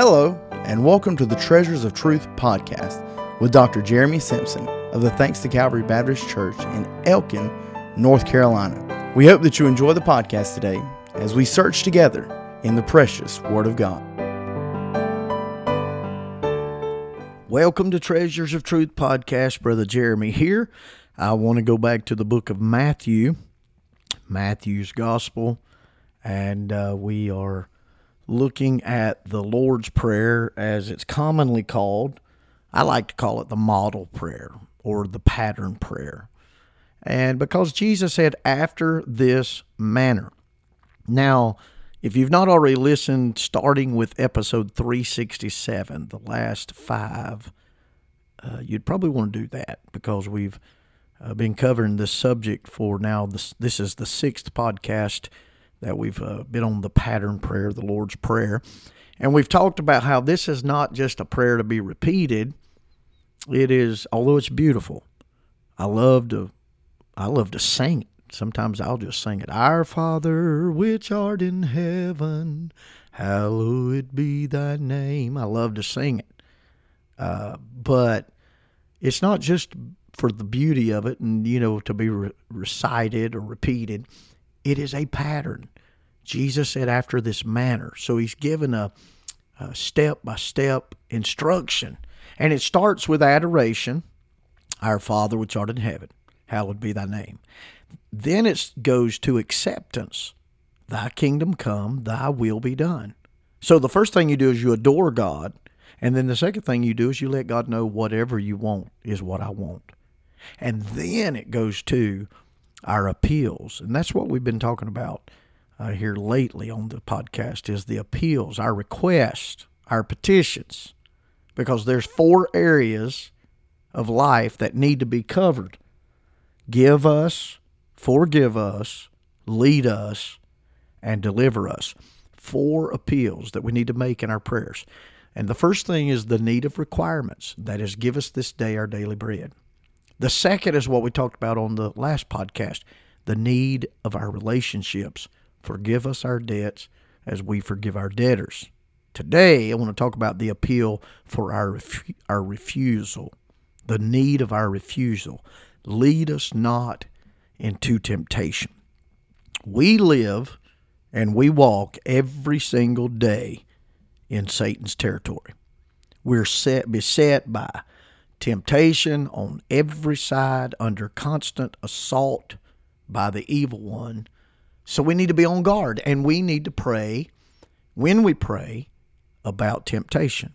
Hello, and welcome to the Treasures of Truth podcast with Dr. Jeremy Simpson of the Thanks to Calvary Baptist Church in Elkin, North Carolina. We hope that you enjoy the podcast today as we search together in the precious Word of God. Welcome to Treasures of Truth podcast. Brother Jeremy here. I want to go back to the book of Matthew, Matthew's Gospel, and uh, we are looking at the Lord's Prayer as it's commonly called. I like to call it the model prayer or the pattern prayer. And because Jesus said, after this manner. Now, if you've not already listened, starting with episode 367, the last five, uh, you'd probably want to do that because we've uh, been covering this subject for now. This, this is the sixth podcast that we've uh, been on the pattern prayer, the Lord's Prayer. And we've talked about how this is not just a prayer to be repeated. It is, although it's beautiful, I love to, I love to sing it. Sometimes I'll just sing it. Our Father, which art in heaven, hallowed be thy name. I love to sing it. Uh, but it's not just for the beauty of it and, you know, to be re- recited or repeated it is a pattern. Jesus said, after this manner. So he's given a step by step instruction. And it starts with adoration Our Father which art in heaven, hallowed be thy name. Then it goes to acceptance Thy kingdom come, thy will be done. So the first thing you do is you adore God. And then the second thing you do is you let God know whatever you want is what I want. And then it goes to our appeals. And that's what we've been talking about uh, here lately on the podcast is the appeals, our requests, our petitions, because there's four areas of life that need to be covered. Give us, forgive us, lead us, and deliver us. Four appeals that we need to make in our prayers. And the first thing is the need of requirements. That is, give us this day our daily bread. The second is what we talked about on the last podcast the need of our relationships. Forgive us our debts as we forgive our debtors. Today, I want to talk about the appeal for our, ref- our refusal, the need of our refusal. Lead us not into temptation. We live and we walk every single day in Satan's territory. We're set, beset by temptation on every side, under constant assault by the evil one. So we need to be on guard and we need to pray when we pray about temptation.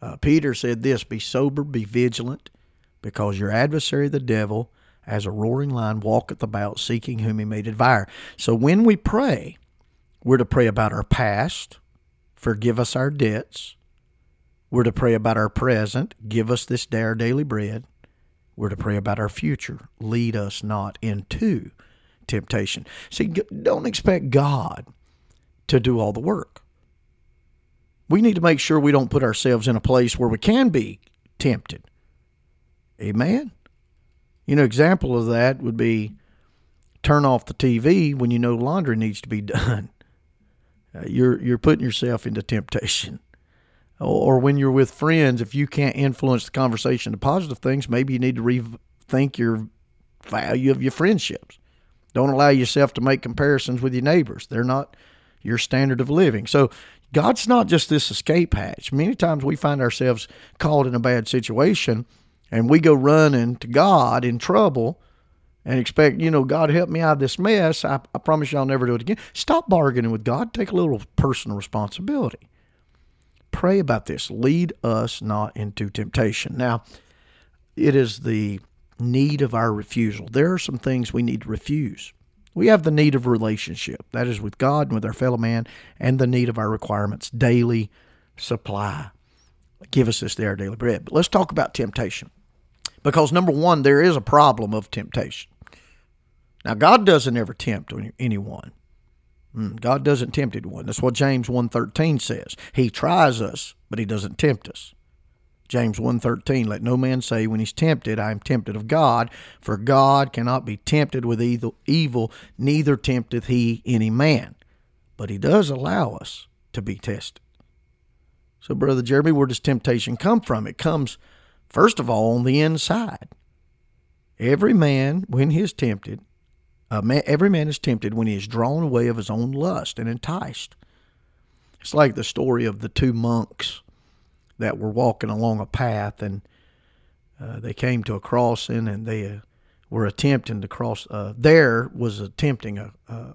Uh, Peter said this Be sober, be vigilant, because your adversary, the devil, as a roaring lion, walketh about seeking whom he may devour. So when we pray, we're to pray about our past, forgive us our debts, we're to pray about our present. Give us this day our daily bread. We're to pray about our future. Lead us not into temptation. See, don't expect God to do all the work. We need to make sure we don't put ourselves in a place where we can be tempted. Amen. You know, example of that would be turn off the TV when you know laundry needs to be done. Uh, you're you're putting yourself into temptation or when you're with friends, if you can't influence the conversation to positive things, maybe you need to rethink your value of your friendships. Don't allow yourself to make comparisons with your neighbors. They're not your standard of living. So God's not just this escape hatch. Many times we find ourselves caught in a bad situation and we go running to God in trouble and expect, you know, God help me out of this mess. I, I promise you I'll never do it again. Stop bargaining with God. Take a little personal responsibility pray about this. Lead us not into temptation. Now, it is the need of our refusal. There are some things we need to refuse. We have the need of relationship, that is with God and with our fellow man, and the need of our requirements, daily supply. Give us this day our daily bread. But let's talk about temptation. Because number one, there is a problem of temptation. Now, God doesn't ever tempt anyone. Hmm, God doesn't tempt anyone. That's what James 1.13 says. He tries us, but he doesn't tempt us. James 1.13, let no man say when he's tempted, I am tempted of God, for God cannot be tempted with evil, neither tempteth he any man. But he does allow us to be tested. So, Brother Jeremy, where does temptation come from? It comes, first of all, on the inside. Every man, when he is tempted, man, every man is tempted when he is drawn away of his own lust and enticed. It's like the story of the two monks that were walking along a path and uh, they came to a crossing and they uh, were attempting to cross. Uh, there was attempting a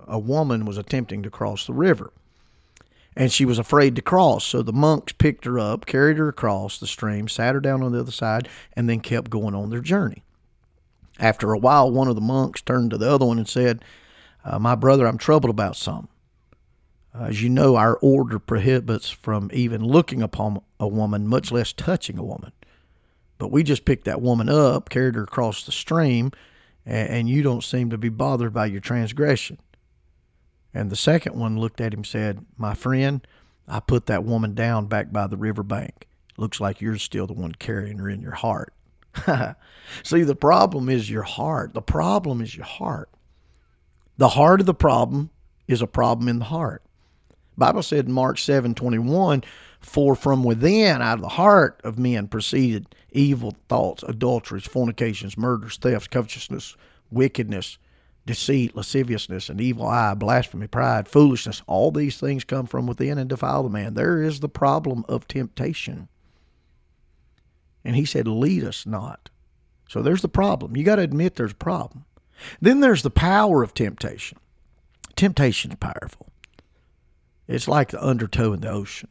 a woman was attempting to cross the river, and she was afraid to cross. So the monks picked her up, carried her across the stream, sat her down on the other side, and then kept going on their journey. After a while, one of the monks turned to the other one and said, uh, "My brother, I'm troubled about something." As you know, our order prohibits from even looking upon a woman, much less touching a woman. But we just picked that woman up, carried her across the stream, and, and you don't seem to be bothered by your transgression. And the second one looked at him and said, My friend, I put that woman down back by the river bank. Looks like you're still the one carrying her in your heart. See, the problem is your heart. The problem is your heart. The heart of the problem is a problem in the heart. Bible said in Mark 7 21, for from within, out of the heart of men, proceeded evil thoughts, adulteries, fornications, murders, thefts, covetousness, wickedness, deceit, lasciviousness, and evil eye, blasphemy, pride, foolishness. All these things come from within and defile the man. There is the problem of temptation. And he said, Lead us not. So there's the problem. You got to admit there's a problem. Then there's the power of temptation. Temptation is powerful. It's like the undertow in the ocean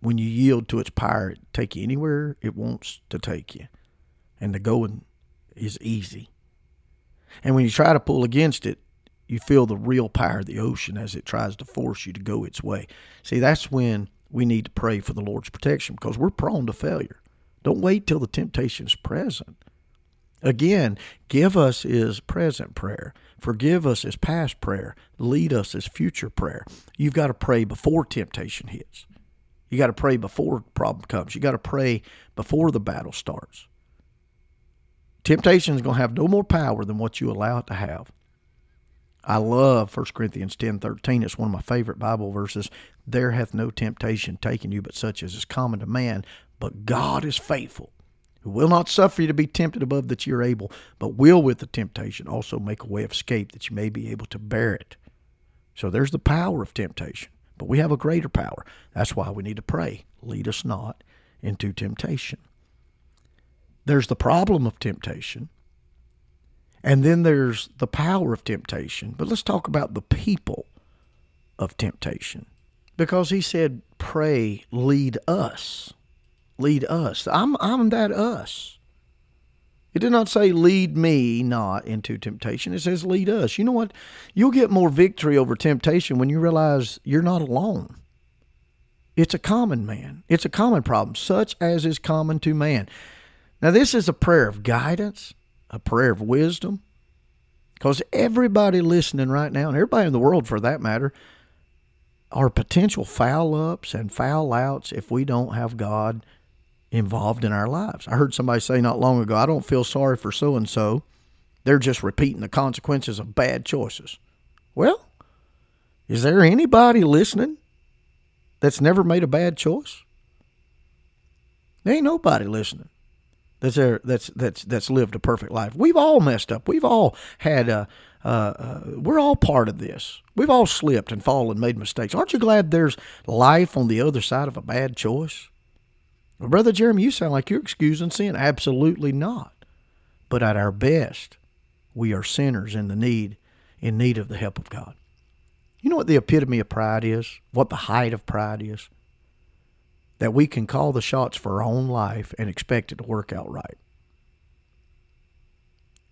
when you yield to its power, it take you anywhere it wants to take you. And the going is easy. And when you try to pull against it, you feel the real power of the ocean as it tries to force you to go its way. See, that's when we need to pray for the Lord's protection because we're prone to failure. Don't wait till the temptation is present. Again, give us is present prayer. Forgive us is past prayer. Lead us is future prayer. You've got to pray before temptation hits. You got to pray before problem comes. You got to pray before the battle starts. Temptation is going to have no more power than what you allow it to have. I love 1 Corinthians 10 13. It's one of my favorite Bible verses. There hath no temptation taken you but such as is common to man, but God is faithful, who will not suffer you to be tempted above that you are able, but will with the temptation also make a way of escape that you may be able to bear it. So there's the power of temptation. But we have a greater power. That's why we need to pray. Lead us not into temptation. There's the problem of temptation. And then there's the power of temptation. But let's talk about the people of temptation. Because he said, pray, lead us. Lead us. I'm, I'm that us. It did not say, lead me not into temptation. It says, lead us. You know what? You'll get more victory over temptation when you realize you're not alone. It's a common man, it's a common problem, such as is common to man. Now, this is a prayer of guidance, a prayer of wisdom, because everybody listening right now, and everybody in the world for that matter, are potential foul ups and foul outs if we don't have God involved in our lives. I heard somebody say not long ago, I don't feel sorry for so and so. They're just repeating the consequences of bad choices. Well, is there anybody listening that's never made a bad choice? There ain't nobody listening that's there, that's that's that's lived a perfect life. We've all messed up. We've all had a. Uh, uh, we're all part of this. We've all slipped and fallen, made mistakes. Aren't you glad there's life on the other side of a bad choice? Well, Brother Jeremy, you sound like you're excusing sin. Absolutely not. But at our best, we are sinners in the need, in need of the help of God. You know what the epitome of pride is? What the height of pride is? That we can call the shots for our own life and expect it to work out right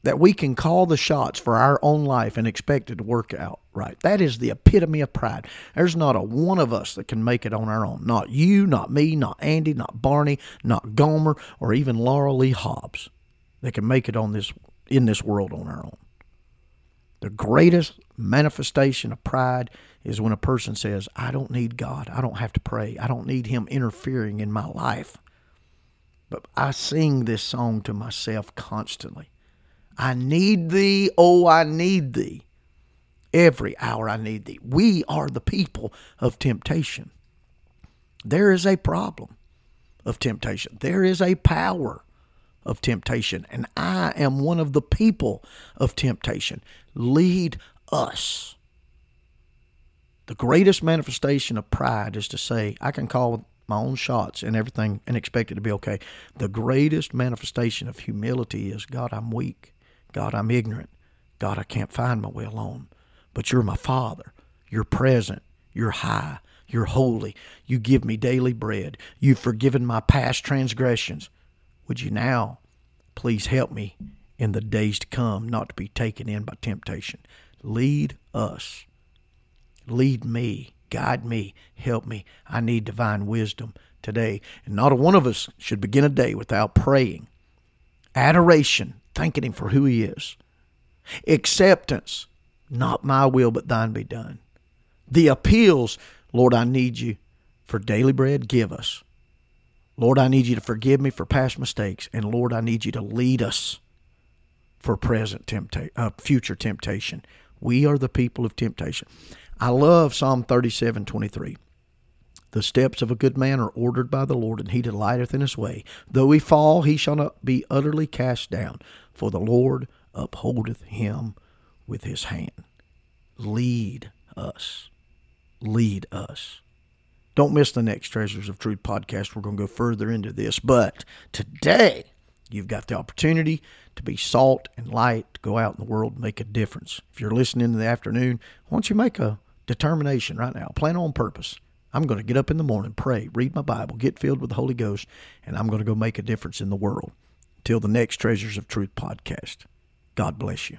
that we can call the shots for our own life and expect it to work out right. That is the epitome of pride. There's not a one of us that can make it on our own. Not you, not me, not Andy, not Barney, not Gomer, or even Laura Lee Hobbs that can make it on this in this world on our own. The greatest manifestation of pride is when a person says, I don't need God. I don't have to pray. I don't need Him interfering in my life. But I sing this song to myself constantly. I need thee, oh, I need thee. Every hour I need thee. We are the people of temptation. There is a problem of temptation. There is a power of temptation, and I am one of the people of temptation. Lead us. The greatest manifestation of pride is to say, I can call my own shots and everything and expect it to be okay. The greatest manifestation of humility is God, I'm weak. God, I'm ignorant. God, I can't find my way alone. But you're my Father. You're present. You're high. You're holy. You give me daily bread. You've forgiven my past transgressions. Would you now please help me in the days to come not to be taken in by temptation? Lead us. Lead me. Guide me. Help me. I need divine wisdom today. And not a one of us should begin a day without praying. Adoration, thanking Him for who He is. Acceptance, not my will, but thine be done. The appeals, Lord, I need you for daily bread, give us. Lord, I need you to forgive me for past mistakes. And Lord, I need you to lead us for present temptation, uh, future temptation. We are the people of temptation. I love Psalm 37 23. The steps of a good man are ordered by the Lord, and he delighteth in his way. Though he fall, he shall not be utterly cast down, for the Lord upholdeth him with his hand. Lead us. Lead us. Don't miss the next Treasures of Truth podcast. We're going to go further into this. But today, you've got the opportunity to be salt and light, to go out in the world and make a difference. If you're listening in the afternoon, why don't you make a determination right now? Plan on purpose. I'm going to get up in the morning, pray, read my Bible, get filled with the Holy Ghost, and I'm going to go make a difference in the world. Till the next Treasures of Truth podcast. God bless you.